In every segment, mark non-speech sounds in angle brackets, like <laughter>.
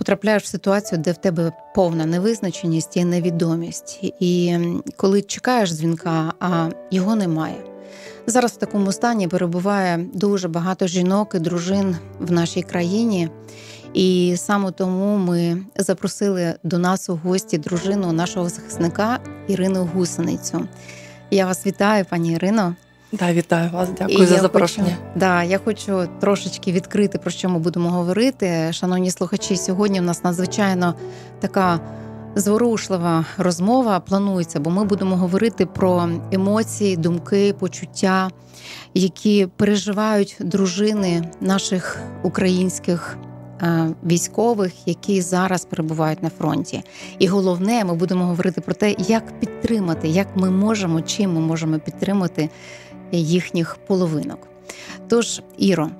потрапляєш в ситуацію, де в тебе повна невизначеність і невідомість, і коли чекаєш дзвінка, а його немає. Зараз в такому стані перебуває дуже багато жінок і дружин в нашій країні, і саме тому ми запросили до нас у гості дружину нашого захисника Ірину Гусеницю. Я вас вітаю, пані Ірино. Да, вітаю вас, дякую І за запрошення. Хочу, да, я хочу трошечки відкрити, про що ми будемо говорити. Шановні слухачі, сьогодні в нас надзвичайно така зворушлива розмова планується, бо ми будемо говорити про емоції, думки, почуття, які переживають дружини наших українських. е, Військових, які зараз перебувають на фронті, і головне, ми будемо говорити про те, як підтримати, як ми можемо, чим ми можемо підтримати їхніх половинок. Тож, Іро,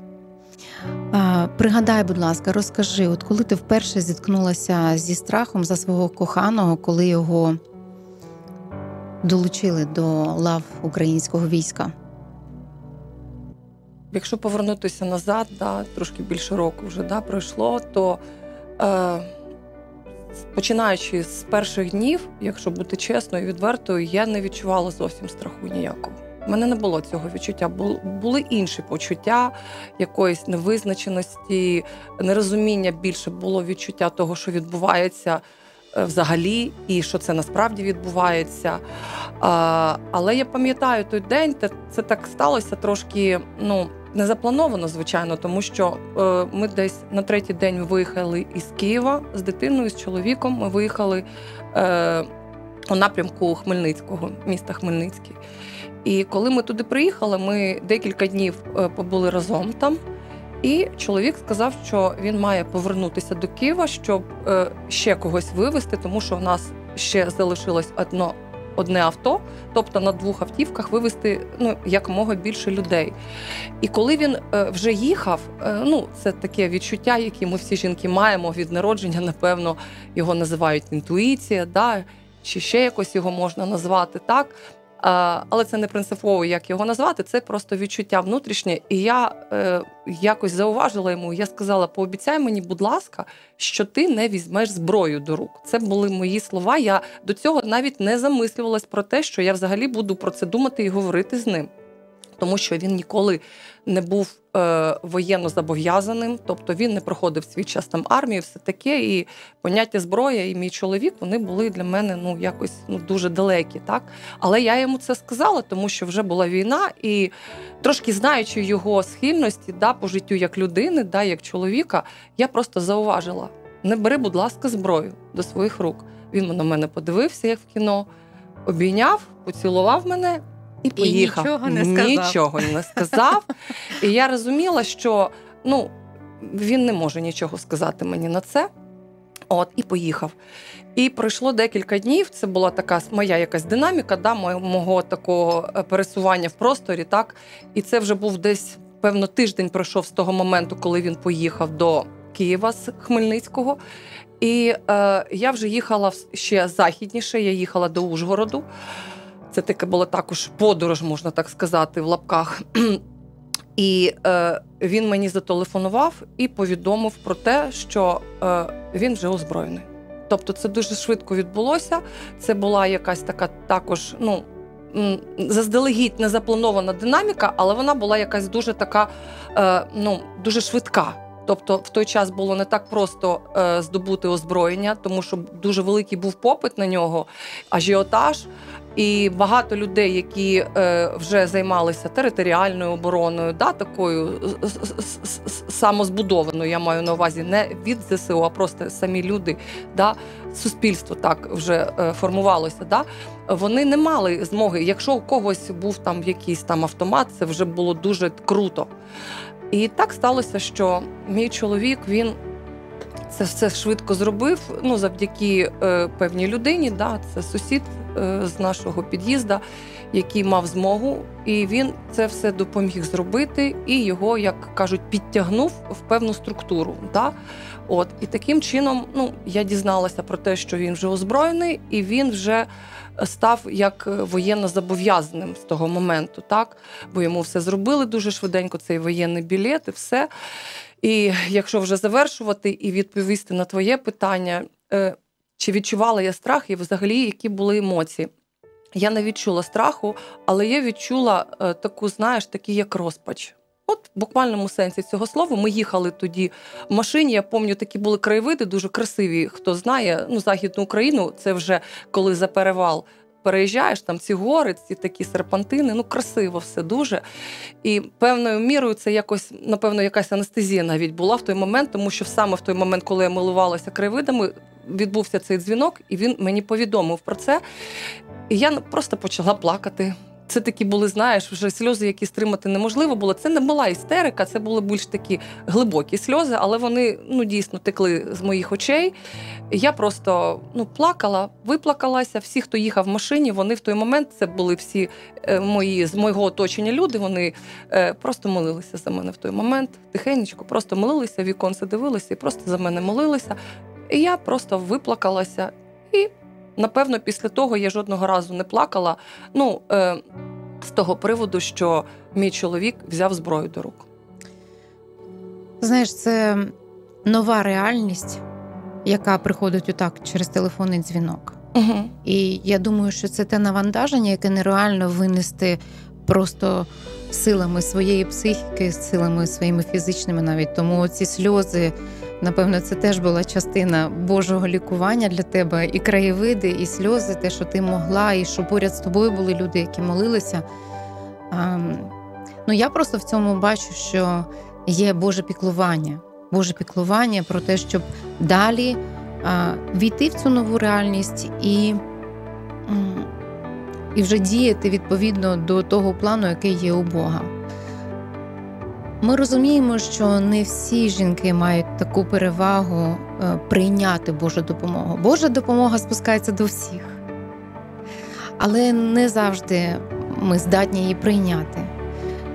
пригадай, будь ласка, розкажи, от коли ти вперше зіткнулася зі страхом за свого коханого, коли його долучили до лав українського війська? Якщо повернутися назад, да, трошки більше року вже да, пройшло, то е, починаючи з перших днів, якщо бути чесною і відвертою, я не відчувала зовсім страху ніякого. У мене не було цього відчуття. Були інші почуття якоїсь невизначеності, нерозуміння більше було відчуття того, що відбувається е, взагалі, і що це насправді відбувається. Але я пам'ятаю той день, це так сталося трошки, ну. Не заплановано, звичайно, тому що е, ми десь на третій день виїхали із Києва з дитиною, з чоловіком. Ми виїхали е, у напрямку Хмельницького, міста Хмельницький. І коли ми туди приїхали, ми декілька днів е, побули разом там. І чоловік сказав, що він має повернутися до Києва, щоб е, ще когось вивезти, тому що в нас ще залишилось одно. Одне авто, тобто на двох автівках вивезти ну якомога більше людей. І коли він е, вже їхав, е, ну це таке відчуття, яке ми всі жінки маємо від народження, напевно, його називають інтуїція, да, чи ще якось його можна назвати так. Але це не принципово, як його назвати. Це просто відчуття внутрішнє. І я е, якось зауважила йому. Я сказала: пообіцяй мені, будь ласка, що ти не візьмеш зброю до рук. Це були мої слова. Я до цього навіть не замислювалась про те, що я взагалі буду про це думати і говорити з ним тому що він ніколи не був е, воєнно зобов'язаним, тобто він не проходив свій час там армії, все таке. І поняття зброя і мій чоловік вони були для мене ну якось ну дуже далекі, так але я йому це сказала, тому що вже була війна, і трошки знаючи його схильності, да, по життю як людини, да, як чоловіка, я просто зауважила: не бери, будь ласка, зброю до своїх рук. Він на мене подивився, як в кіно, обійняв, поцілував мене і поїхав. І нічого не сказав. Нічого не сказав. І я розуміла, що ну, він не може нічого сказати мені на це. От, і поїхав. І пройшло декілька днів. Це була така моя якась динаміка, да, мого такого е, пересування в просторі. так. І це вже був десь, певно, тиждень пройшов з того моменту, коли він поїхав до Києва з Хмельницького. І е, я вже їхала ще західніше, я їхала до Ужгороду. Це таке була також подорож, можна так сказати, в лапках. І е, він мені зателефонував і повідомив про те, що е, він вже озброєний. Тобто, це дуже швидко відбулося. Це була якась така також, ну заздалегідь не запланована динаміка, але вона була якась дуже така, е, ну дуже швидка. Тобто в той час було не так просто е, здобути озброєння, тому що дуже великий був попит на нього, ажіотаж. І багато людей, які е, вже займалися територіальною обороною, да, такою самозбудованою, я маю на увазі не від ЗСУ, а просто самі люди, да, суспільство так вже е, формувалося. Да, вони не мали змоги. Якщо у когось був там якийсь там автомат, це вже було дуже круто. І так сталося, що мій чоловік він це все швидко зробив. Ну, завдяки е, певній людині. Да, це сусід е, з нашого під'їзду, який мав змогу, і він це все допоміг зробити, і його, як кажуть, підтягнув в певну структуру. Да? От і таким чином, ну я дізналася про те, що він вже озброєний, і він вже став як воєнно зобов'язаним з того моменту, так бо йому все зробили дуже швиденько. Цей воєнний білет і все. І якщо вже завершувати і відповісти на твоє питання, е, чи відчувала я страх і взагалі які були емоції? Я не відчула страху, але я відчула е, таку, знаєш, такий як розпач. От в буквальному сенсі цього слова. Ми їхали тоді в машині. Я пам'ятаю, такі були краєвиди дуже красиві. Хто знає, ну Західну Україну, це вже коли за перевал переїжджаєш, там ці гори, ці такі серпантини, ну красиво все дуже. І певною мірою це якось, напевно, якась анестезія навіть була в той момент, тому що саме в той момент, коли я милувалася краєвидами, відбувся цей дзвінок, і він мені повідомив про це. І я просто почала плакати. Це такі були, знаєш, вже сльози, які стримати неможливо було. Це не була істерика, це були більш такі глибокі сльози, але вони ну дійсно текли з моїх очей. Я просто ну плакала, виплакалася. Всі, хто їхав в машині, вони в той момент це були всі е, мої з моєго оточення люди. Вони е, просто молилися за мене в той момент. Тихенечко, просто молилися, віконце дивилися і просто за мене молилися. І я просто виплакалася. І напевно, після того я жодного разу не плакала. Ну е, з того приводу, що мій чоловік взяв зброю до рук. Знаєш, це нова реальність, яка приходить отак через телефонний дзвінок. Угу. І я думаю, що це те навантаження, яке нереально винести просто силами своєї психіки, силами своїми фізичними навіть. Тому ці сльози, напевно, це теж була частина Божого лікування для тебе. І краєвиди, і сльози, те, що ти могла, і що поряд з тобою були люди, які молилися. А, ну я просто в цьому бачу, що є Боже піклування. Боже піклування про те, щоб далі а, війти в цю нову реальність і, і вже діяти відповідно до того плану, який є у Бога. Ми розуміємо, що не всі жінки мають таку перевагу е, прийняти Божу допомогу. Божа допомога спускається до всіх, але не завжди ми здатні її прийняти,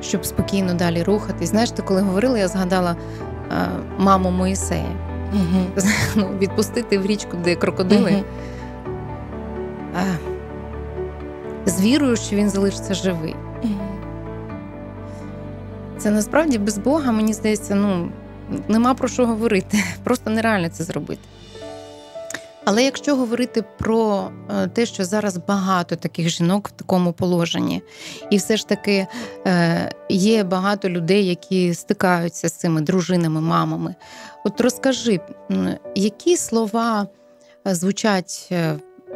щоб спокійно далі рухатись. Знаєш, ти коли говорила, я згадала е, маму Моїсея. Угу. <laughs> Ну, відпустити в річку, де крокодили, е, з вірою, що він залишиться живий. Це насправді без Бога, мені здається, ну нема про що говорити. <laughs> Просто нереально це зробити. Але якщо говорити про е, те, що зараз багато таких жінок в такому положенні, і все ж таки е, є багато людей, які стикаються з цими дружинами, мамами. От розкажи, які слова е, звучать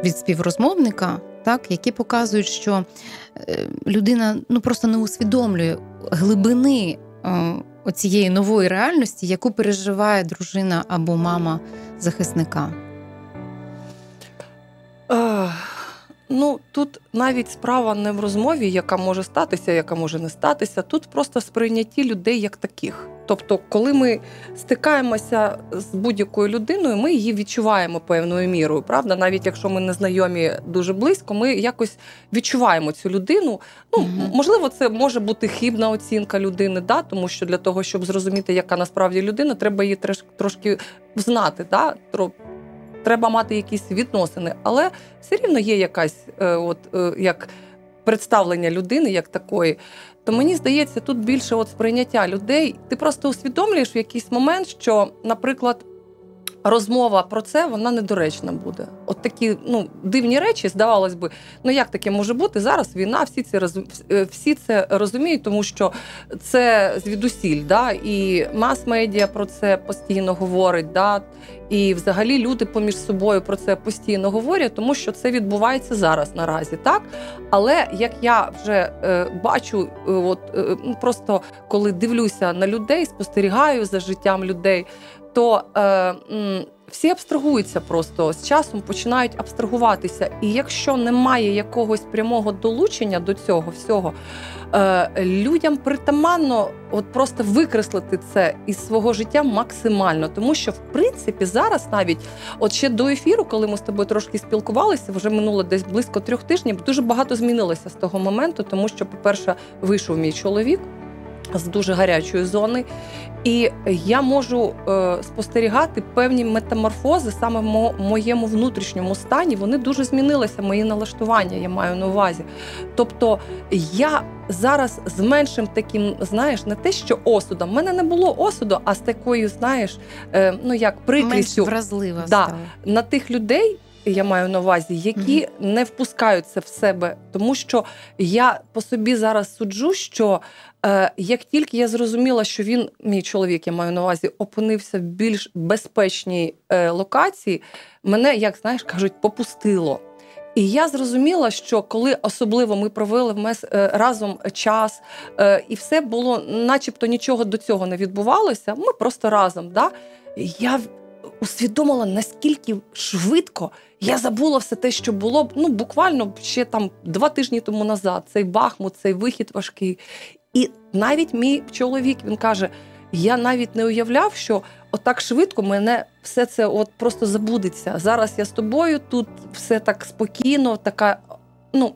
від співрозмовника, так, які показують, що е, людина ну, просто не усвідомлює глибини цієї оцієї нової реальності, яку переживає дружина або мама захисника. Ну, тут навіть справа не в розмові, яка може статися, яка може не статися. Тут просто сприйняті людей як таких. Тобто, коли ми стикаємося з будь-якою людиною, ми її відчуваємо певною мірою. Правда, навіть якщо ми не знайомі дуже близько, ми якось відчуваємо цю людину. Ну, можливо, це може бути хибна оцінка людини, да? тому що для того, щоб зрозуміти, яка насправді людина, треба її трошки знати. Да? Треба мати якісь відносини, але все рівно є якась е, от, е, як представлення людини як такої. То мені здається, тут більше от сприйняття людей. Ти просто усвідомлюєш в якийсь момент, що, наприклад, розмова про це вона недоречна буде. От такі ну, дивні речі, здавалось би, ну як таке може бути? Зараз війна, всі це е, всі це розуміють, тому що це звідусіль. Да? І мас-медіа про це постійно говорить. Да? І взагалі люди поміж собою про це постійно говорять, тому що це відбувається зараз наразі, так? Але як я вже е, бачу, е, от е, ну, просто коли дивлюся на людей, спостерігаю за життям людей, то е, всі абстрагуються просто з часом починають абстрагуватися. І якщо немає якогось прямого долучення до цього всього, е, людям притаманно от просто викреслити це із свого життя максимально. Тому що, в принципі, зараз навіть от ще до ефіру, коли ми з тобою трошки спілкувалися, вже минуло десь близько трьох тижнів. Дуже багато змінилося з того моменту, тому що, по-перше, вийшов мій чоловік. З дуже гарячої зони, і я можу е, спостерігати певні метаморфози саме в моєму внутрішньому стані. Вони дуже змінилися, мої налаштування, я маю на увазі. Тобто я зараз з меншим таким, знаєш, не те, що осудом. У мене не було осуду, а з такою, знаєш, е, ну як прикрістю вразлива Да. стала. на тих людей. Я маю на увазі, які не впускають це в себе, тому що я по собі зараз суджу, що як тільки я зрозуміла, що він, мій чоловік, я маю на увазі, опинився в більш безпечній е, локації, мене, як знаєш, кажуть, попустило. І я зрозуміла, що коли особливо ми провели е, разом час, е, і все було, начебто нічого до цього не відбувалося. Ми просто разом. Да? Я усвідомила, наскільки швидко я забула все те, що було ну буквально ще там два тижні тому назад. Цей бахмут, цей вихід важкий. І навіть мій чоловік він каже: я навіть не уявляв, що отак швидко мене все це от просто забудеться. Зараз я з тобою, тут все так спокійно, така ну.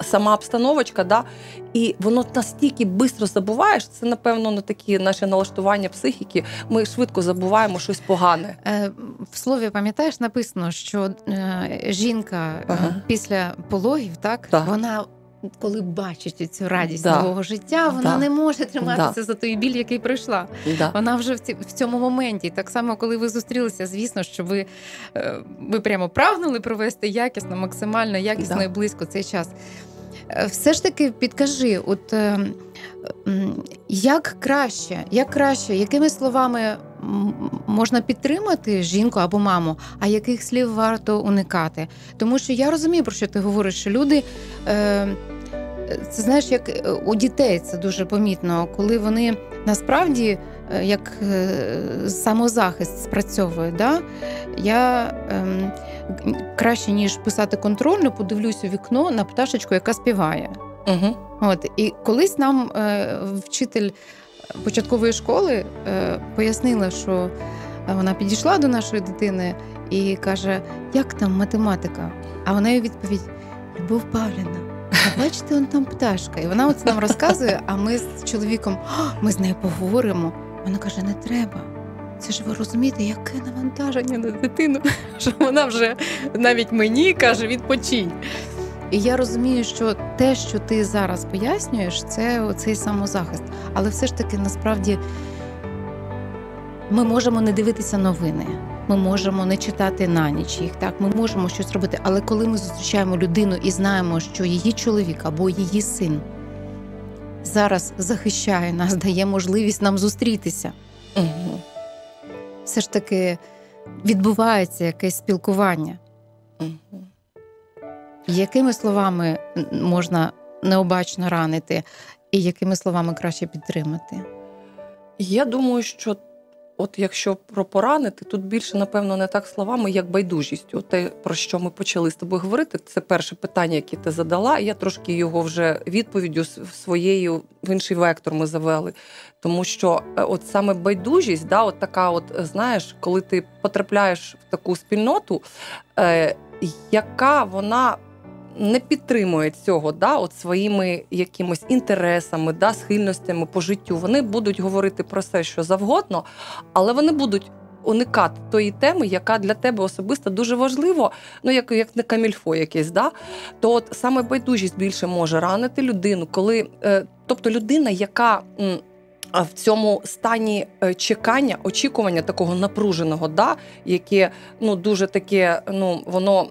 Сама обстановочка, да, і воно настільки швидко забуваєш. Це, напевно, не такі наші налаштування психіки. Ми швидко забуваємо щось погане. Е, В слові пам'ятаєш, написано, що е, жінка е, Ага. після пологів, так, Так. вона. Коли бачить цю радість Да. нового життя, вона Да. не може триматися за той біль, який пройшла. Да. Вона вже в, цьому моменті. Так само, коли ви зустрілися, звісно, що ви, е, ви прямо прагнули провести якісно, максимально якісно Да. і близько цей час. Е, Все ж таки підкажи, от е, як краще, як краще, якими словами можна підтримати жінку або маму, а яких слів варто уникати? Тому що я розумію, про що ти говориш, що люди. Е, це знаєш, як е, у дітей це дуже помітно, коли вони насправді е, як е, самозахист спрацьовують. Да? Я ем, краще ніж писати контрольну, подивлюсь у вікно на пташечку, яка співає. Угу. От і колись нам е, вчитель початкової школи е, пояснила, що вона підійшла до нашої дитини і каже: Як там математика? А вона їй відповідь: Любов Павлівна. Бачите, он там пташка. І вона от нам розказує, а ми з чоловіком ми з нею поговоримо. Вона каже: не треба. Це ж ви розумієте, яке навантаження на дитину, <laughs> що вона вже навіть мені каже, відпочинь. І я розумію, що те, що ти зараз пояснюєш, це оцей самозахист. Але все ж таки, насправді, ми можемо не дивитися новини, ми можемо не читати на ніч їх. Так, ми можемо щось робити. Але коли ми зустрічаємо людину і знаємо, що її чоловік або її син зараз захищає нас, дає можливість нам зустрітися, Угу. все ж таки відбувається якесь спілкування. Угу. Якими словами можна необачно ранити, і якими словами краще підтримати? Я думаю, що от якщо про поранити, тут більше, напевно, не так словами, як байдужістю. Те, про що ми почали з тобою говорити, це перше питання, яке ти задала. Я трошки його вже відповіддю своєю в інший вектор ми завели. Тому що е, от саме байдужість, да, от така, от е, знаєш, коли ти потрапляєш в таку спільноту, е, яка вона. Не підтримує цього, да, от своїми якимось інтересами, да, схильностями по життю. Вони будуть говорити про все, що завгодно, але вони будуть уникати тої теми, яка для тебе особисто дуже важлива, ну як, як не камільфо якесь. Да? То от саме байдужість більше може ранити людину, коли, е, тобто людина, яка. В цьому стані е, чекання, очікування такого напруженого, да, яке ну дуже таке, ну воно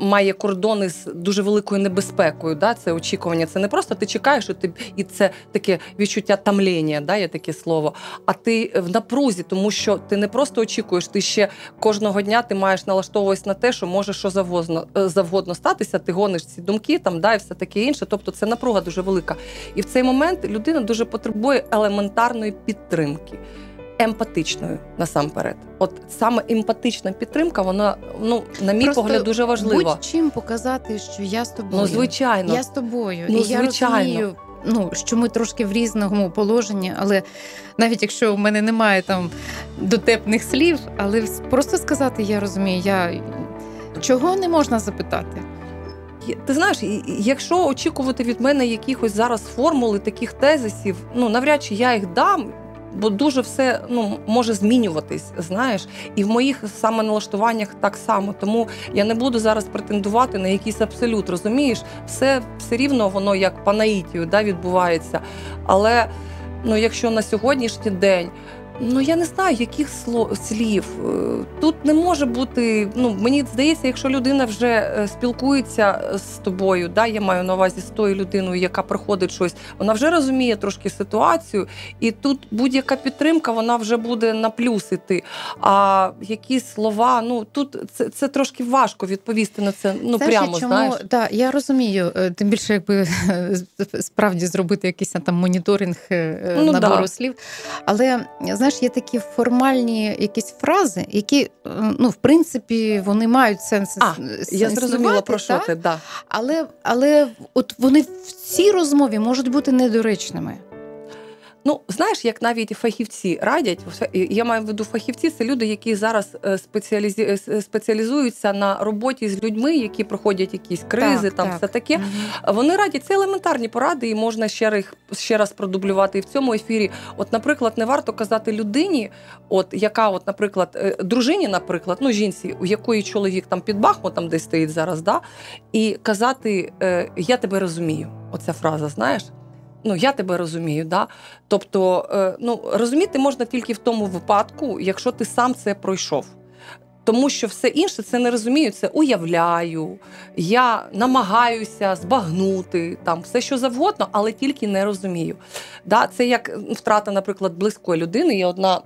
має кордони з дуже великою небезпекою. Да, Це очікування. Це не просто ти чекаєш, і ти і це таке відчуття тамління, да, є таке слово. А ти в напрузі, тому що ти не просто очікуєш, ти ще кожного дня ти маєш налаштовуватись на те, що може що завгодно е, завгодно статися. Ти гониш ці думки, там да, і все таке інше. Тобто це напруга дуже велика. І в цей момент людина дуже потребує елементарної підтримки. Емпатичною насамперед, от саме емпатична підтримка, вона ну на мій Просто погляд дуже важлива. Будь-чим показати, що я з тобою. Ну звичайно, Я з тобою. Ну, і я звичайно. розумію, ну, що ми трошки в різному положенні, але навіть якщо в мене немає там дотепних слів, але просто сказати, я розумію, я чого не можна запитати. Ти знаєш, якщо очікувати від мене якихось зараз формул і таких тезисів, ну навряд чи я їх дам. Бо дуже все ну може змінюватись, знаєш, і в моїх саме налаштуваннях так само. Тому я не буду зараз претендувати на якийсь абсолют. Розумієш, все все рівно воно як по наїтію да, відбувається. Але ну, якщо на сьогоднішній день, ну я не знаю, яких слів. Е, Тут не може бути. Ну мені здається, якщо людина вже е, спілкується з тобою, да, я маю на увазі з тою людиною, яка проходить щось, вона вже розуміє трошки ситуацію, і тут будь-яка підтримка вона вже буде на плюс іти. А якісь слова, ну тут це, це трошки важко відповісти на це. Ну Знаєш, прямо чому, знаєш. Да, я розумію. е, Тим більше, якби <laughs> справді зробити якийсь там моніторинг е, Ну, набору да. слів. Але знаєш, є такі формальні якісь фрази, які, е, ну, в принципі, вони мають сенс. А, Я зрозуміла про що ти. Да. Але, але от вони в цій розмові можуть бути недоречними. Ну, знаєш, як навіть фахівці радять, я маю в виду фахівці, це люди, які зараз е, спеціалізі... е, спеціалізуються на роботі з людьми, які проходять якісь кризи, Так, там так. все таке. Вони радять це елементарні поради, і можна ще раз, ще раз продублювати і в цьому ефірі. От, наприклад, не варто казати людині, от яка, от, наприклад, е, дружині, наприклад, ну жінці, у якої чоловік там під Бахмутом десь стоїть зараз, да, і казати Я тебе розумію. Оця фраза, знаєш. Ну, я тебе розумію, да. Тобто, е, ну розуміти можна тільки в тому випадку, якщо ти сам це пройшов. Тому що все інше це не розумію, це уявляю, я намагаюся збагнути там все, що завгодно, але тільки не розумію. Да, це як втрата, наприклад, близької людини. Є одна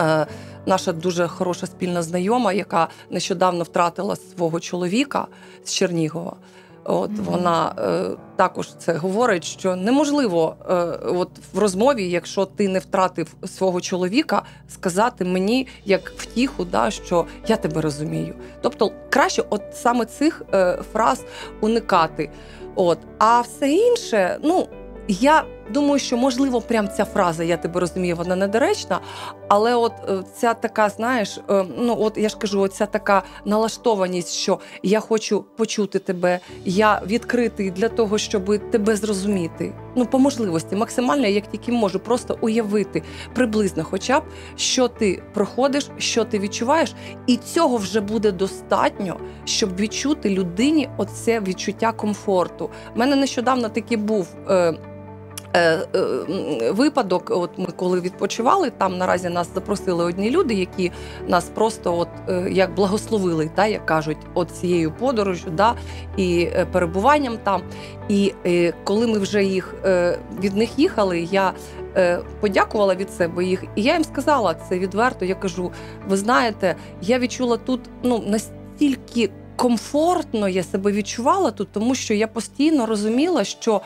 е, наша дуже хороша спільна знайома, яка нещодавно втратила свого чоловіка з Чернігова. От Мгм. вона е, також це говорить, що неможливо е, от в розмові, якщо ти не втратив свого чоловіка, сказати мені як втіху, да, що я тебе розумію. Тобто краще, от саме цих е, фраз уникати. От, а все інше, ну я думаю, що можливо, прям ця фраза Я тебе розумію, вона недоречна. Але от е, ця така, знаєш, е, ну от я ж кажу, оця така налаштованість, що я хочу почути тебе, я відкритий для того, щоб тебе зрозуміти. Ну, по можливості, максимально, як тільки можу, просто уявити приблизно, хоча б що ти проходиш, що ти відчуваєш, і цього вже буде достатньо, щоб відчути людині оце відчуття комфорту. У мене нещодавно таки був. Е, Випадок, от ми коли відпочивали, там наразі нас запросили одні люди, які нас просто от е, як благословили, та, як кажуть, от цією подорожю, да, і е, перебуванням там. І е, коли ми вже їх е, від них їхали, я е, подякувала від себе їх, і я їм сказала це відверто. Я кажу: ви знаєте, я відчула тут ну настільки. Комфортно я себе відчувала тут, тому що я постійно розуміла, що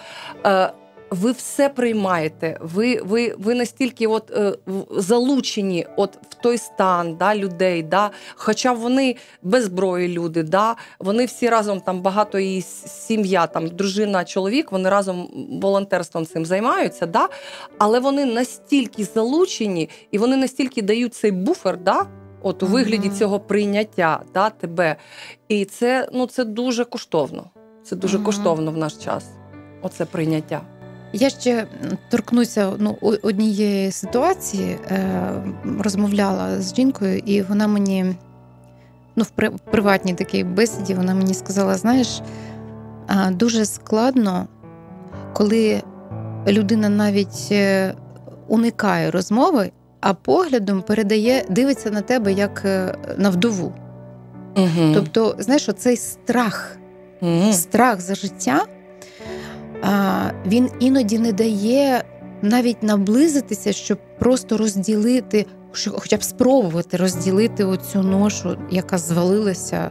е, ви все приймаєте. Ви ви, ви настільки от, е, залучені от в той стан да, людей, да, хоча вони без зброї люди, да, вони всі разом там багато і сім'я, там дружина, чоловік, вони разом волонтерством цим займаються, да, але вони настільки залучені і вони настільки дають цей буфер, да, от у вигляді Мгм. цього прийняття да, тебе. І це, ну, це дуже коштовно. Це дуже Мгм. коштовно в наш час. Оце прийняття. Я ще торкнуся ну, однієї ситуації, е, розмовляла з жінкою, і вона мені ну, в приватній такій бесіді вона мені сказала: знаєш, дуже складно, коли людина навіть е, уникає розмови, а поглядом передає, дивиться на тебе як е, на вдову. Угу. Тобто, знаєш, оцей страх, страх за життя, він іноді не дає навіть наблизитися, щоб просто розділити, хоча б спробувати розділити оцю ношу, яка звалилася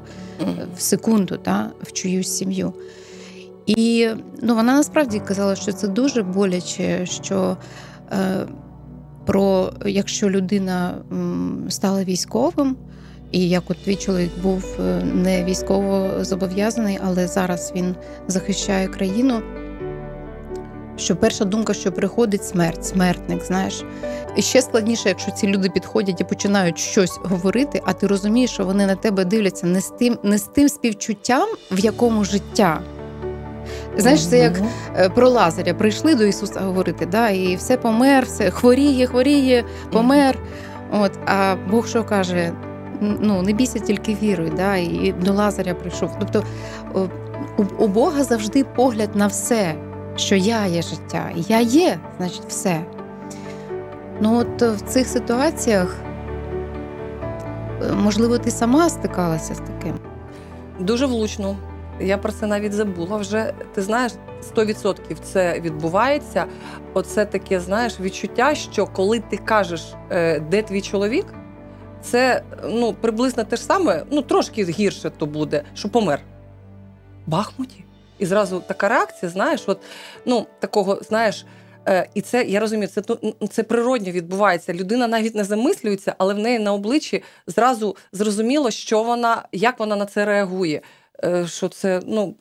в секунду та, в чиюсь сім'ю. І ну, вона насправді казала, що це дуже боляче, що е, про якщо людина м, стала військовим, і як от твій чоловік був е, не військово зобов'язаний, але зараз він захищає країну. Що перша думка, що приходить смерть, смертник, знаєш. І ще складніше, якщо ці люди підходять і починають щось говорити, а ти розумієш, що вони на тебе дивляться не з тим, не з тим співчуттям, в якому життя. Знаєш, це як е, про Лазаря прийшли до Ісуса говорити, да, і все помер, все хворіє, хворіє, помер. От, а Бог що каже? Ну, не бійся тільки вірою, да, і до Лазаря прийшов. Тобто у Бога завжди погляд на все, що я є життя, я є, значить, все. Ну от е, в цих ситуаціях, е, можливо, ти сама стикалася з таким. Дуже влучно. Я про це навіть забула. Вже ти знаєш, 100% це відбувається. Оце таке, знаєш, відчуття, що коли ти кажеш, е, де твій чоловік, це ну, приблизно те ж саме, ну трошки гірше то буде, що помер. Бахмуті. І зразу така реакція, знаєш, от ну такого, знаєш. е, І це я розумію, це ну, це природньо відбувається. Людина навіть не замислюється, але в неї на обличчі зразу зрозуміло, що вона, як вона на це реагує. Е, Що це, ну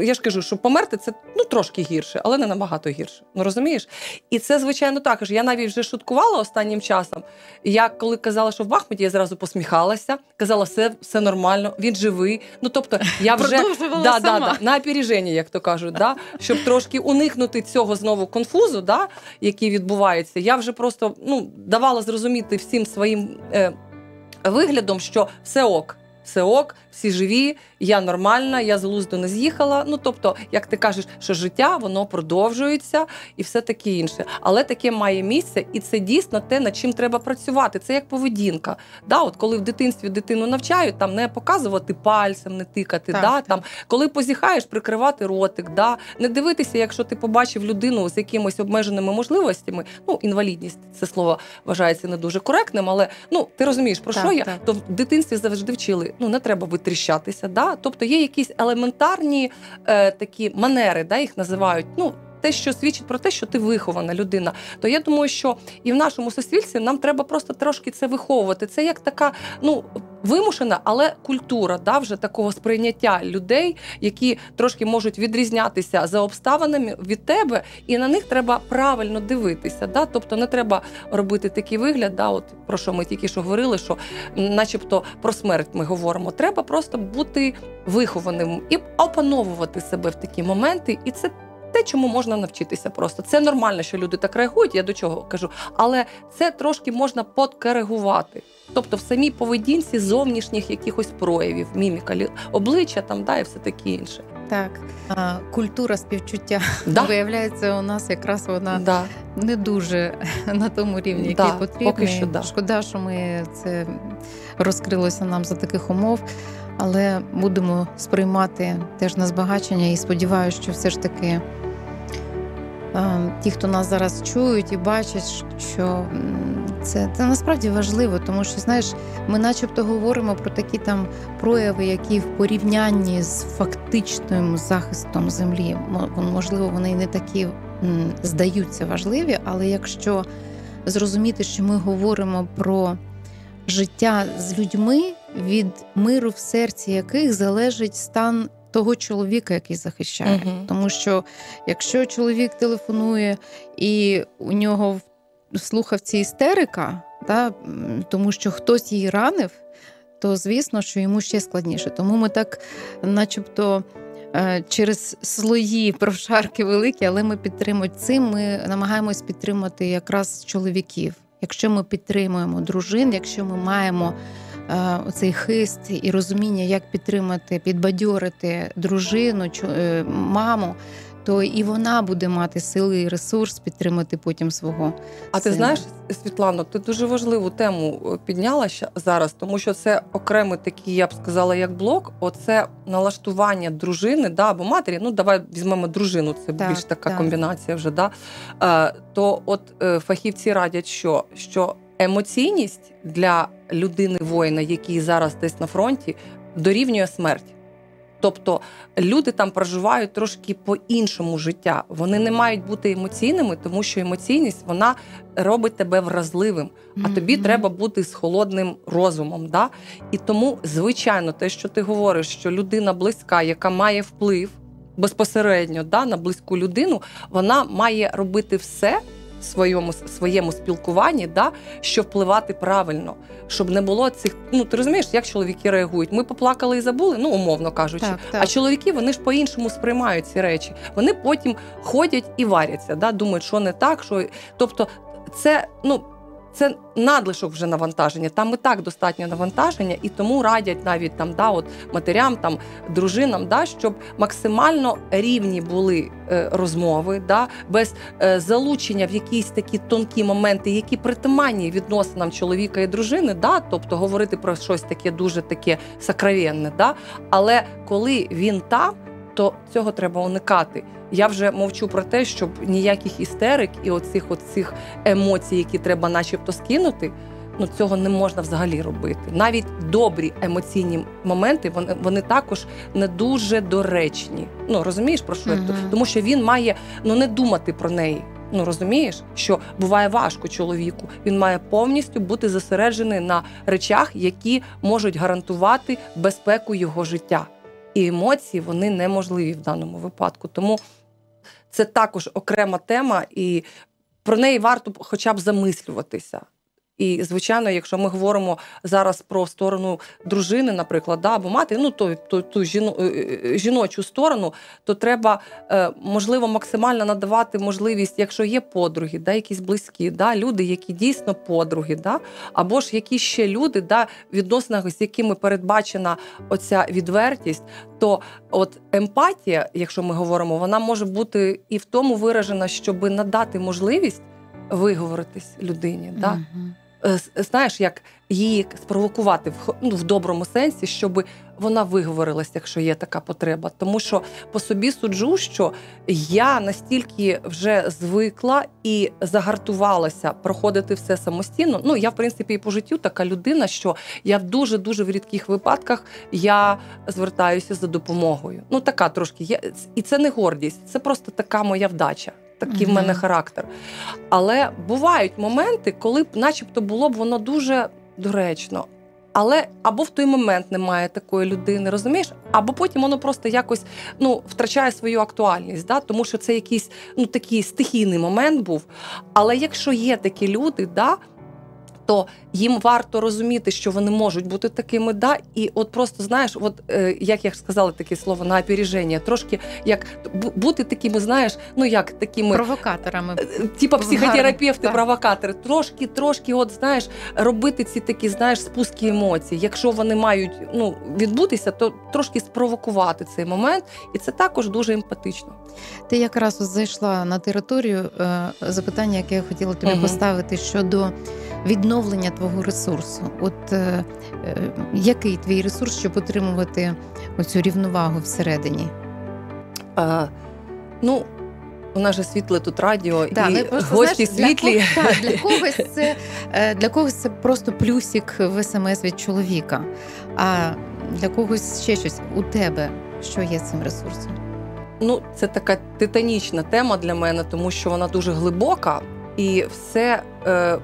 я ж кажу, що померти це ну трошки гірше, але не набагато гірше. Ну розумієш? І це, звичайно, також. Я навіть вже шуткувала останнім часом. Я коли казала, що в Бахмуті, я зразу посміхалася, казала, все, все нормально, він живий. Ну тобто, я вже да, да, да, на опереження, як то кажуть, да, щоб трошки уникнути цього знову конфузу, да, який відбувається. Я вже просто ну, давала зрозуміти всім своїм е, виглядом, що все ок. Все ок, всі живі, я нормальна, я з глузду не з'їхала. Ну тобто, як ти кажеш, що життя воно продовжується і все таке інше. Але таке має місце, і це дійсно те, над чим треба працювати. Це як поведінка. Да, от коли в дитинстві дитину навчають, там не показувати пальцем, не тикати. Так, да, так. Там, коли позіхаєш, прикривати ротик, да, не дивитися, якщо ти побачив людину з якимись обмеженими можливостями. Ну, інвалідність це слово вважається не дуже коректним, але ну ти розумієш про Так, що я? То в дитинстві завжди вчили. Ну не треба витріщатися. Да? Тобто є якісь елементарні е, такі манери, да, їх називають. Ну, те, що свідчить про те, що ти вихована людина. То я думаю, що і в нашому суспільстві нам треба просто трошки це виховувати. Це як така, ну вимушена, але культура, да, вже такого сприйняття людей, які трошки можуть відрізнятися за обставинами від тебе, і на них треба правильно дивитися. Да? Тобто не треба робити такий вигляд, да, от про що ми тільки що говорили, що начебто про смерть ми говоримо. Треба просто бути вихованим і опановувати себе в такі моменти, і це. Те, чому можна навчитися просто. Це нормально, що люди так реагують, я до чого кажу. Але це трошки можна подкоригувати. Тобто в самій поведінці зовнішніх якихось проявів, міміка, обличчя там, да, і все таке інше. Так, а, культура співчуття <laughs> Да? виявляється, у нас якраз вона Да. не дуже <laughs> на тому рівні, Да, який потрібний. поки що да. Шкода, що ми це розкрилося нам за таких умов, але будемо сприймати теж на збагачення і сподіваюся, що все ж таки. Е, Ті, хто нас зараз чують і бачать, що це, це насправді важливо, тому що знаєш, ми начебто говоримо про такі там прояви, які в порівнянні з фактичним захистом землі, можливо, вони і не такі здаються важливі, але якщо зрозуміти, що ми говоримо про життя з людьми, від миру в серці яких залежить стан того чоловіка, який захищає. Мгм. Тому що якщо чоловік телефонує і у нього в слухавці істерика, та, тому що хтось її ранив, то звісно, що йому ще складніше. Тому ми так, начебто, е, через слої прошарки великі, але ми підтримуємо цим. Ми намагаємось підтримати якраз чоловіків. Якщо ми підтримуємо дружин, якщо ми маємо оцей хист і розуміння, як підтримати, підбадьорити дружину, е, маму, то і вона буде мати сили і ресурс підтримати потім свого. А ти знаєш, Світлано, ти дуже важливу тему е, підняла зараз, тому що це окремий такий, я б сказала, як блок. Оце налаштування дружини, да, або матері. Ну, давай візьмемо дружину, це Так, більш така так. комбінація вже. Да? Е, то от е, фахівці радять, що, що емоційність для людини воїна, який зараз десь на фронті, дорівнює смерть. Тобто люди там проживають трошки по-іншому життя. Вони не мають бути емоційними, тому що емоційність вона робить тебе вразливим. А тобі Мгм. треба бути з холодним розумом. Да? І тому, звичайно, те, що ти говориш, що людина близька, яка має вплив безпосередньо да, на близьку людину, вона має робити все своєму, своєму спілкуванні, да, щоб впливати правильно, щоб не було цих. Ну ти розумієш, як чоловіки реагують? Ми поплакали і забули, ну умовно кажучи. Так, так. А чоловіки вони ж по-іншому сприймають ці речі. Вони потім ходять і варяться, да, думають, що не так, що тобто, це ну. Це надлишок вже навантаження. Там і так достатньо навантаження, і тому радять навіть там, да, от матерям, там дружинам, да, щоб максимально рівні були е, розмови, да, без е, залучення в якісь такі тонкі моменти, які притаманні відносинам чоловіка і дружини, да, тобто говорити про щось таке дуже таке сакровенне. Да, але коли він там, то цього треба уникати. Я вже мовчу про те, щоб ніяких істерик і оцих оцих емоцій, які треба, начебто, скинути. Ну цього не можна взагалі робити. Навіть добрі емоційні моменти вони, вони також не дуже доречні. Ну розумієш про що? Мгм. Тому що він має ну не думати про неї. Ну розумієш, що буває важко чоловіку. Він має повністю бути зосереджений на речах, які можуть гарантувати безпеку його життя. І емоції вони неможливі в даному випадку. Тому це також окрема тема, і про неї варто хоча б замислюватися. І, звичайно, якщо ми говоримо зараз про сторону дружини, наприклад, да, або мати, ну то, ту жіно, е, е, жіночу сторону, то треба е, можливо максимально надавати можливість, якщо є подруги, да, якісь близькі, да, люди, які дійсно подруги, да, або ж які ще люди, да, в відносинах, з якими передбачена оця відвертість, то от емпатія, якщо ми говоримо, вона може бути і в тому виражена, щоб надати можливість виговоритись людині. Да? Мгм. Е, знаєш, як її спровокувати в, ну, в доброму сенсі, щоб вона виговорилась, якщо є така потреба. Тому що по собі суджу, що я настільки вже звикла і загартувалася проходити все самостійно. Ну я в принципі і по життю така людина, що я в дуже дуже в рідких випадках я звертаюся за допомогою. Ну така трошки є, і це не гордість, це просто така моя вдача. Такий в мене характер. Але бувають моменти, коли б, начебто, було б воно дуже доречно. Але або в той момент немає такої людини, розумієш? Або потім воно просто якось ну, втрачає свою актуальність, да? тому що це якийсь ну, такий стихійний момент був. Але якщо є такі люди, да, то їм варто розуміти, що вони можуть бути такими, да, і от просто знаєш, от е, як я сказала таке слово на опереження, трошки як бу- бути такими, знаєш, ну як такими Провокаторами. типа Гарно, психотерапевти, провокатори, трошки, трошки, от знаєш, робити ці такі, знаєш, спуски емоцій. Якщо вони мають ну відбутися, то трошки спровокувати цей момент, і це також дуже емпатично. Ти якраз зайшла на територію е, запитання, яке я хотіла тобі Мгм. поставити щодо відновлення твого ресурсу. От е, е, який твій ресурс, щоб отримувати оцю рівновагу всередині? Е, ну, у нас же світле тут радіо, Да, і просто, гості знаєш, світлі. Для, кого, так, для <laughs> когось це для когось це просто плюсик в смс від чоловіка. А для когось ще щось у тебе, що є цим ресурсом? Ну, це така титанічна тема для мене, тому що вона дуже глибока, і все е,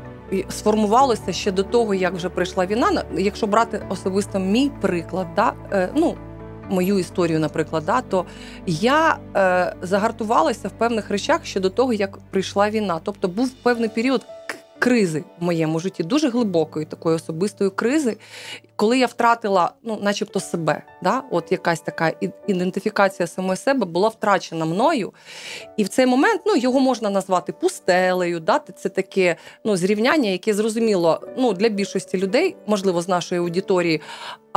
сформувалося ще до того, як вже прийшла війна. Якщо брати особисто мій приклад, да, е, ну. Мою історію, наприклад, да, то я е, загартувалася в певних речах ще до того, як прийшла війна. Тобто був певний період кризи в моєму житті, дуже глибокої такої особистої кризи, коли я втратила, ну, начебто, себе. Да? От якась така ідентифікація самої себе була втрачена мною. І в цей момент ну, його можна назвати пустелею. Да? Це таке ну, зрівняння, яке зрозуміло ну, для більшості людей, можливо, з нашої аудиторії.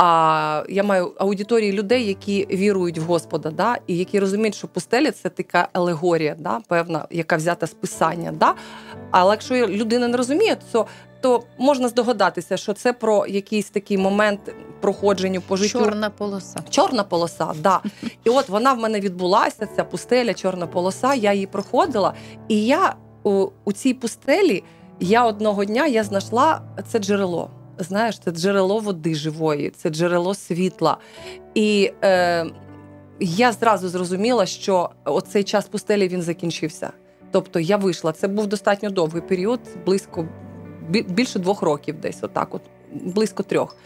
А я маю аудиторії людей, які вірують в Господа, да, і які розуміють, що пустеля це така алегорія, да, певна, яка взята з писання. Да. Але якщо людина не розуміє, то, то можна здогадатися, що це про якийсь такий момент проходження по життю. Чорна полоса. Чорна полоса, да. І от вона в мене відбулася, ця пустеля, чорна полоса. Я її проходила. І я у, у цій пустелі я одного дня я знайшла це джерело. Знаєш, це джерело води живої, це джерело світла. І е, я зразу зрозуміла, що оцей час пустелі він закінчився. Тобто я вийшла. Це був достатньо довгий період, близько більше двох років, десь отак, от близько трьох.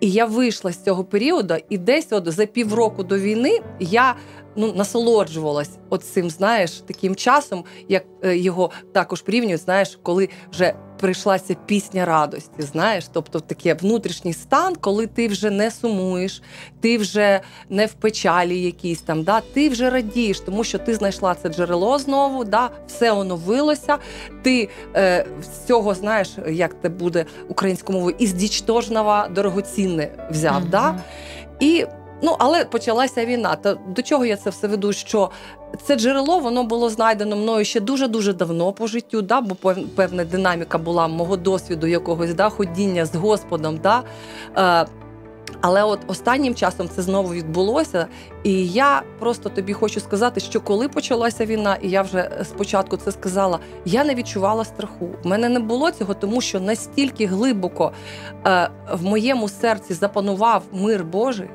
І я вийшла з цього періоду, і десь от за півроку до війни я ну, насолоджувалась от цим, знаєш, таким часом, як е, його також порівнюють, знаєш, коли вже прийшла ця пісня радості, знаєш, тобто таке внутрішній стан, коли ти вже не сумуєш, ти вже не в печалі якійсь там, да, ти вже радієш, тому що ти знайшла це джерело знову, да, все оновилося. Ти е, з цього знаєш, як це буде українською мовою, із дічтожного дорогоцінне взяв. Мгм. Да? І Ну, але почалася війна. Та до чого я це все веду? Що це джерело воно було знайдено мною ще дуже дуже давно по життю, да, бо пев- певна динаміка була мого досвіду якогось да, ходіння з Господом. Да. Е, але от останнім часом це знову відбулося. І я просто тобі хочу сказати, що коли почалася війна, і я вже спочатку це сказала, я не відчувала страху. У мене не було цього, тому що настільки глибоко е, в моєму серці запанував мир Божий.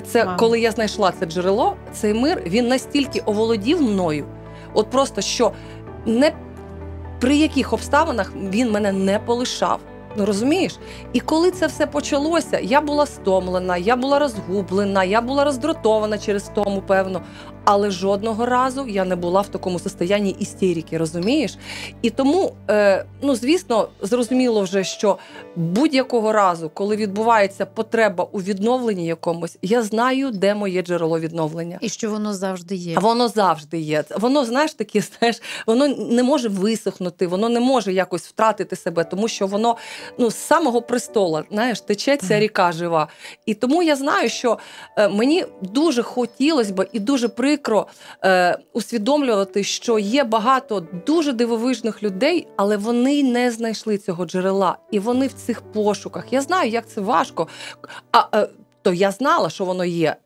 Це Мам. коли я знайшла це джерело, цей мир він настільки оволодів мною, от просто що не при яких обставинах він мене не полишав. Ну розумієш? І коли це все почалося, я була стомлена, я була розгублена, я була роздратована через тому, певно. Але жодного разу я не була в такому состоянні істерики, розумієш? І тому, е, ну звісно, зрозуміло вже, що будь-якого разу, коли відбувається потреба у відновленні якомусь, я знаю, де моє джерело відновлення. І що воно завжди є. Воно завжди є. Воно, знаєш, таке, знаєш, воно не може висохнути, воно не може якось втратити себе, тому що воно ну, з самого престола, знаєш, тече ця Так. ріка жива. І тому я знаю, що е, мені дуже хотілося б і дуже прикро е, усвідомлювати, що є багато дуже дивовижних людей, але вони не знайшли цього джерела, і вони в цих пошуках. Я знаю, як це важко. А е, то я знала, що воно є.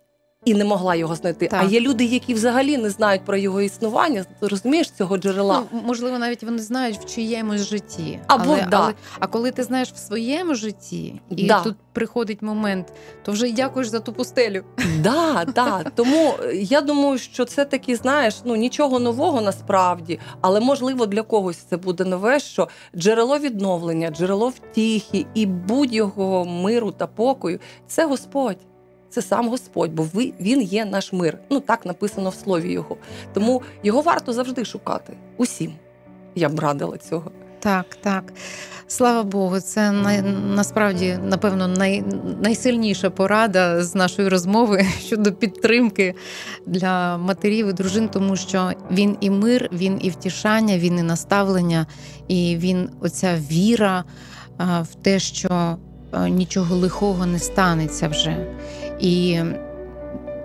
І не могла його знайти. Так. А є люди, які взагалі не знають про його існування, розумієш цього джерела. Ну, можливо, навіть вони знають в чиємусь житті. Або але, да. але, а коли ти знаєш в своєму житті, і Да. тут приходить момент, то вже й дякуєш за ту пустелю. Да, да. Тому е, я думаю, що це таки, знаєш, ну нічого нового насправді, але можливо для когось це буде нове, що джерело відновлення, джерело втіхи і будь-якого миру та покою це Господь. Це сам Господь, бо ви, він є наш мир. Ну так написано в слові його. Тому його варто завжди шукати. Усім. Я б радила цього. Так, так. Слава Богу, це най, насправді, напевно, най, найсильніша порада з нашої розмови <laughs> щодо підтримки для матерів і дружин, тому що він і мир, він і втішання, він і наставлення, і він оця віра в те, що нічого лихого не станеться вже. І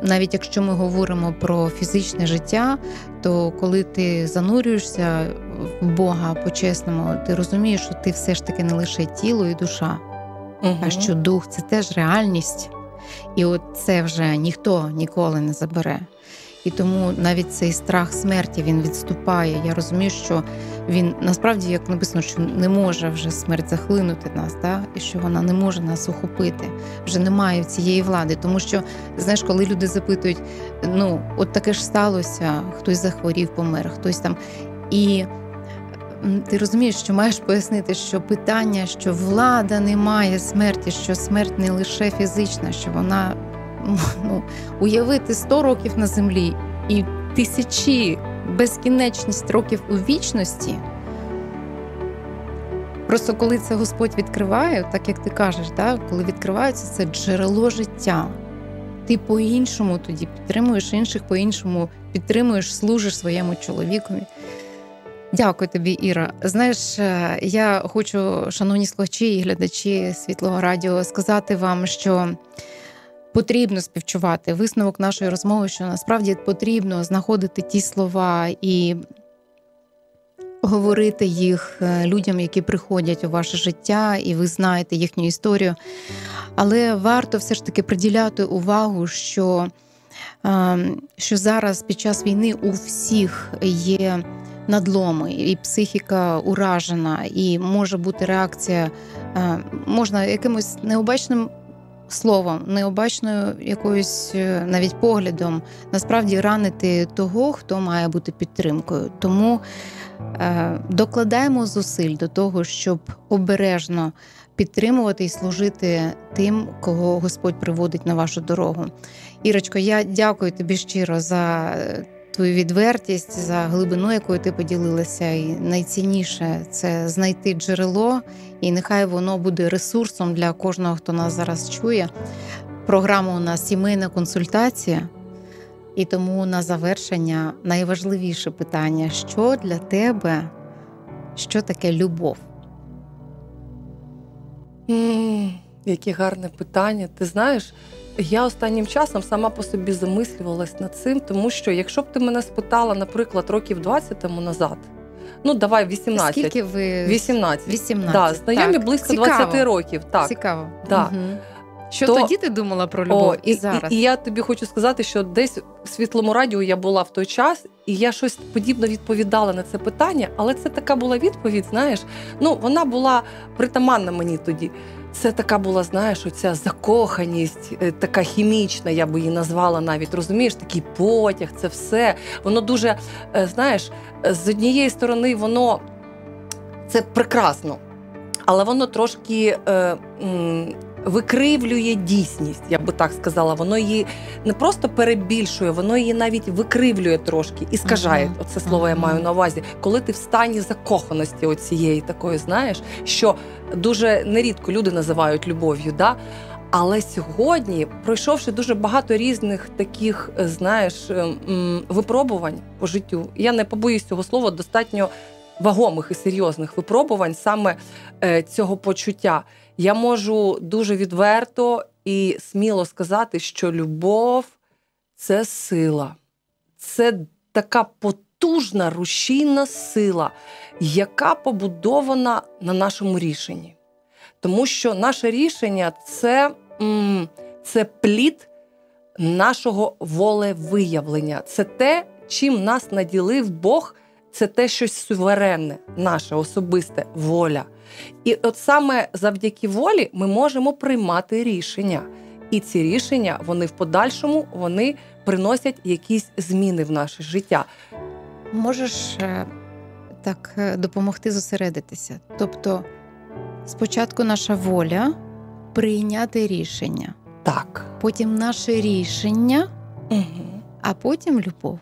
навіть якщо ми говоримо про фізичне життя, то коли ти занурюєшся в Бога по-чесному, ти розумієш, що ти все ж таки не лише тіло і душа, а що дух це теж реальність. І от це вже ніхто ніколи не забере. І тому навіть цей страх смерті він відступає. Я розумію, що він насправді, як написано, що не може вже смерть захлинути нас, да? і що вона не може нас охопити, вже немає цієї влади. Тому що, знаєш, коли люди запитують, ну от таке ж сталося, хтось захворів, помер, хтось там. І ти розумієш, що маєш пояснити, що питання, що влада не має смерті, що смерть не лише фізична, що вона <laughs> ну, уявити 100 років на землі і тисячі безкінечність років у вічності. Просто коли це Господь відкриває, так як ти кажеш, да, коли відкривається це джерело життя, ти по-іншому тоді підтримуєш інших, по-іншому підтримуєш, служиш своєму чоловікові. Дякую тобі, Іра. Знаєш, е, я хочу, шановні слухачі і глядачі світлого радіо, сказати вам, що потрібно співчувати висновок нашої розмови, що насправді потрібно знаходити ті слова і говорити їх е, людям, які приходять у ваше життя, і ви знаєте їхню історію. Але варто все ж таки приділяти увагу, що, е, що зараз під час війни у всіх є надломи, і психіка уражена, і може бути реакція, е, можна якимось необачним словом, необачною якоюсь е, навіть поглядом, насправді ранити того, хто має бути підтримкою. Тому е, докладаємо зусиль до того, щоб обережно підтримувати і служити тим, кого Господь приводить на вашу дорогу. Ірочко, я дякую тобі щиро за е, твою відвертість, за глибину, якою ти поділилася. І найцінніше це знайти джерело, і нехай воно буде ресурсом для кожного, хто нас зараз чує. Програма у нас сімейна консультація. І тому на завершення найважливіше питання: що для тебе, що таке любов? Яке гарне питання. Ти знаєш, я останнім часом сама по собі замислювалась над цим, тому що якщо б ти мене спитала, наприклад, років 20 тому назад, ну давай 18. Скільки ви 18. 18. Да, знайомі Так, близько цікаво. 20 років. Так. Цікаво. Да. Мгм. Що То- тоді ти думала про любов О, і, зараз? І, і я тобі хочу сказати, що десь в світлому радіо я була в той час, і я щось подібно відповідала на це питання, але це така була відповідь, знаєш. Ну, вона була притаманна мені тоді. Це така була, знаєш, оця закоханість, е, така хімічна, я би її назвала навіть. Розумієш, такий потяг, це все. Воно дуже, е, знаєш, е, з однієї сторони, воно це прекрасно, але воно трошки. Е, викривлює дійсність, я би так сказала. Воно її не просто перебільшує, воно її навіть викривлює трошки і скажає. Мгм. Оце слово я маю на увазі, коли ти в стані закоханості оцієї такої, знаєш, що дуже нерідко люди називають любов'ю. Да? Але сьогодні, пройшовши дуже багато різних таких, е, знаєш, ем, випробувань по життю, я не побоюсь цього слова, достатньо вагомих і серйозних випробувань саме е, цього почуття, я можу дуже відверто і сміло сказати, що любов це сила, це така потужна рушійна сила, яка побудована на нашому рішенні. Тому що наше рішення це, це плід нашого волевиявлення, це те, чим нас наділив Бог, це те щось суверенне, наша особиста воля. І от саме завдяки волі ми можемо приймати рішення. І ці рішення, вони в подальшому вони приносять якісь зміни в наше життя. Можеш е, так е, допомогти зосередитися. Тобто, спочатку наша воля прийняти рішення, Так. потім наше рішення, Угу. а потім любов.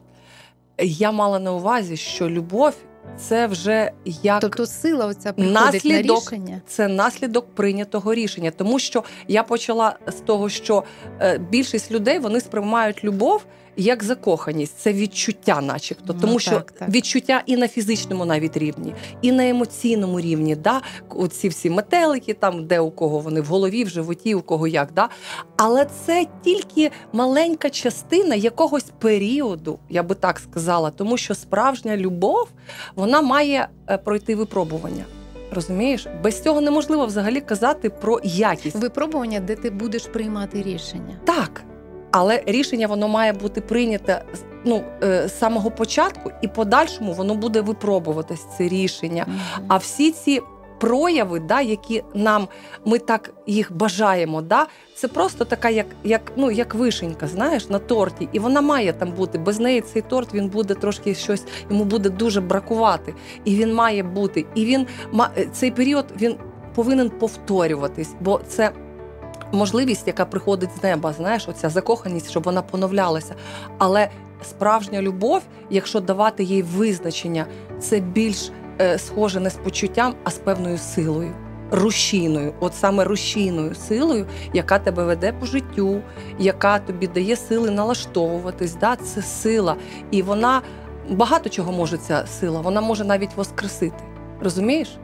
Я мала на увазі, що любов це вже як Тобто сила оця приходить на рішення. це наслідок прийнятого рішення. Тому що я почала з того, що е, більшість людей вони сприймають любов як закоханість, це відчуття, начебто, Ну, тому що так, так. відчуття і на фізичному навіть рівні, і на емоційному рівні. Да? Оці всі метелики, там де у кого вони в голові, в животі, у кого як. Да? Але це тільки маленька частина якогось періоду, я би так сказала, тому що справжня любов вона має е, пройти випробування. Розумієш, без цього неможливо взагалі казати про якість. Випробування, де ти будеш приймати рішення. Так, але рішення воно має бути прийняте з- ну, е, з самого початку, і подальшому воно буде випробуватись це рішення. Мгм. А всі ці прояви, да, які нам ми так їх бажаємо, да, це просто така, як, як, ну, як вишенька, знаєш, на торті. І вона має там бути. Без неї цей торт він буде трошки щось, йому буде дуже бракувати. І він має бути. І він ма- цей період він повинен повторюватись, бо це. Можливість, яка приходить з неба, знаєш, оця закоханість, щоб вона поновлялася. Але справжня любов, якщо давати їй визначення, це більш е, схоже не з почуттям, а з певною силою, рушійною, от саме рушійною силою, яка тебе веде по життю, яка тобі дає сили налаштовуватись. Да? Це сила. І вона багато чого може ця сила. Вона може навіть воскресити. Розумієш?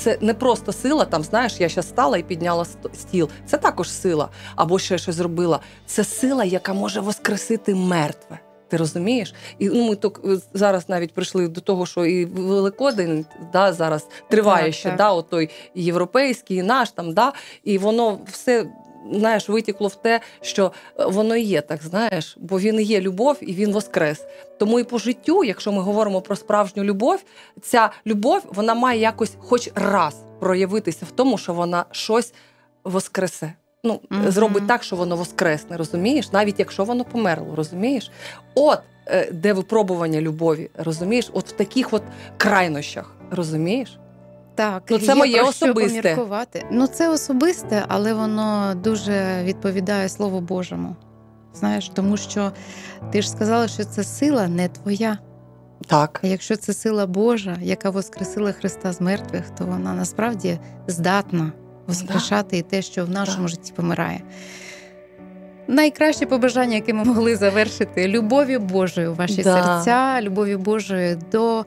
Це не просто сила, там знаєш, я ще стала і підняла стіл. Це також сила, або ще щось зробила. Це сила, яка може воскресити мертве. Ти розумієш? І ну, ми так зараз навіть прийшли до того, що і Великодень да, зараз триває Так, ще, так. да, отой європейський, і наш там, да, і воно все. Знаєш, витікло в те, що е, воно і є так, знаєш, бо він і є любов, і він воскрес. Тому і по життю, якщо ми говоримо про справжню любов, ця любов вона має якось хоч раз проявитися в тому, що вона щось воскресе. Ну, Мгм. зробить так, що воно воскресне, розумієш? Навіть якщо воно померло, розумієш? От е, де випробування любові, розумієш? От в таких от крайнощах, розумієш? Так, Ну, це є моє про що особисте. поміркувати. Ну, це особисте, але воно дуже відповідає Слову Божому. Знаєш, тому що ти ж сказала, що це сила не твоя. Так. А якщо це сила Божа, яка воскресила Христа з мертвих, то вона насправді здатна воскрешати і те, що в нашому Да. житті помирає. Найкраще побажання, яке ми могли завершити, любові Божої у ваші Да. серця, любові Божої до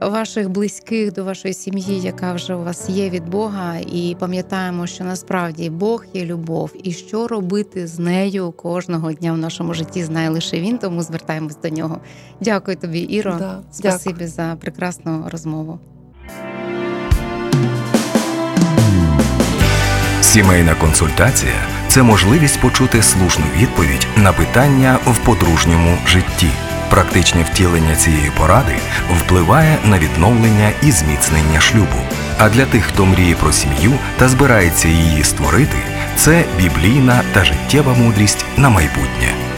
ваших близьких, до вашої сім'ї, яка вже у вас є від Бога. І пам'ятаємо, що насправді Бог є любов, і що робити з нею кожного дня в нашому житті знає лише він, тому звертаємось до нього. Дякую тобі, Іро. Да, Спасибі за прекрасну розмову. Сімейна консультація це можливість почути слушну відповідь на питання в подружньому житті. Практичне втілення цієї поради впливає на відновлення і зміцнення шлюбу. А для тих, хто мріє про сім'ю та збирається її створити, це біблійна та життєва мудрість на майбутнє.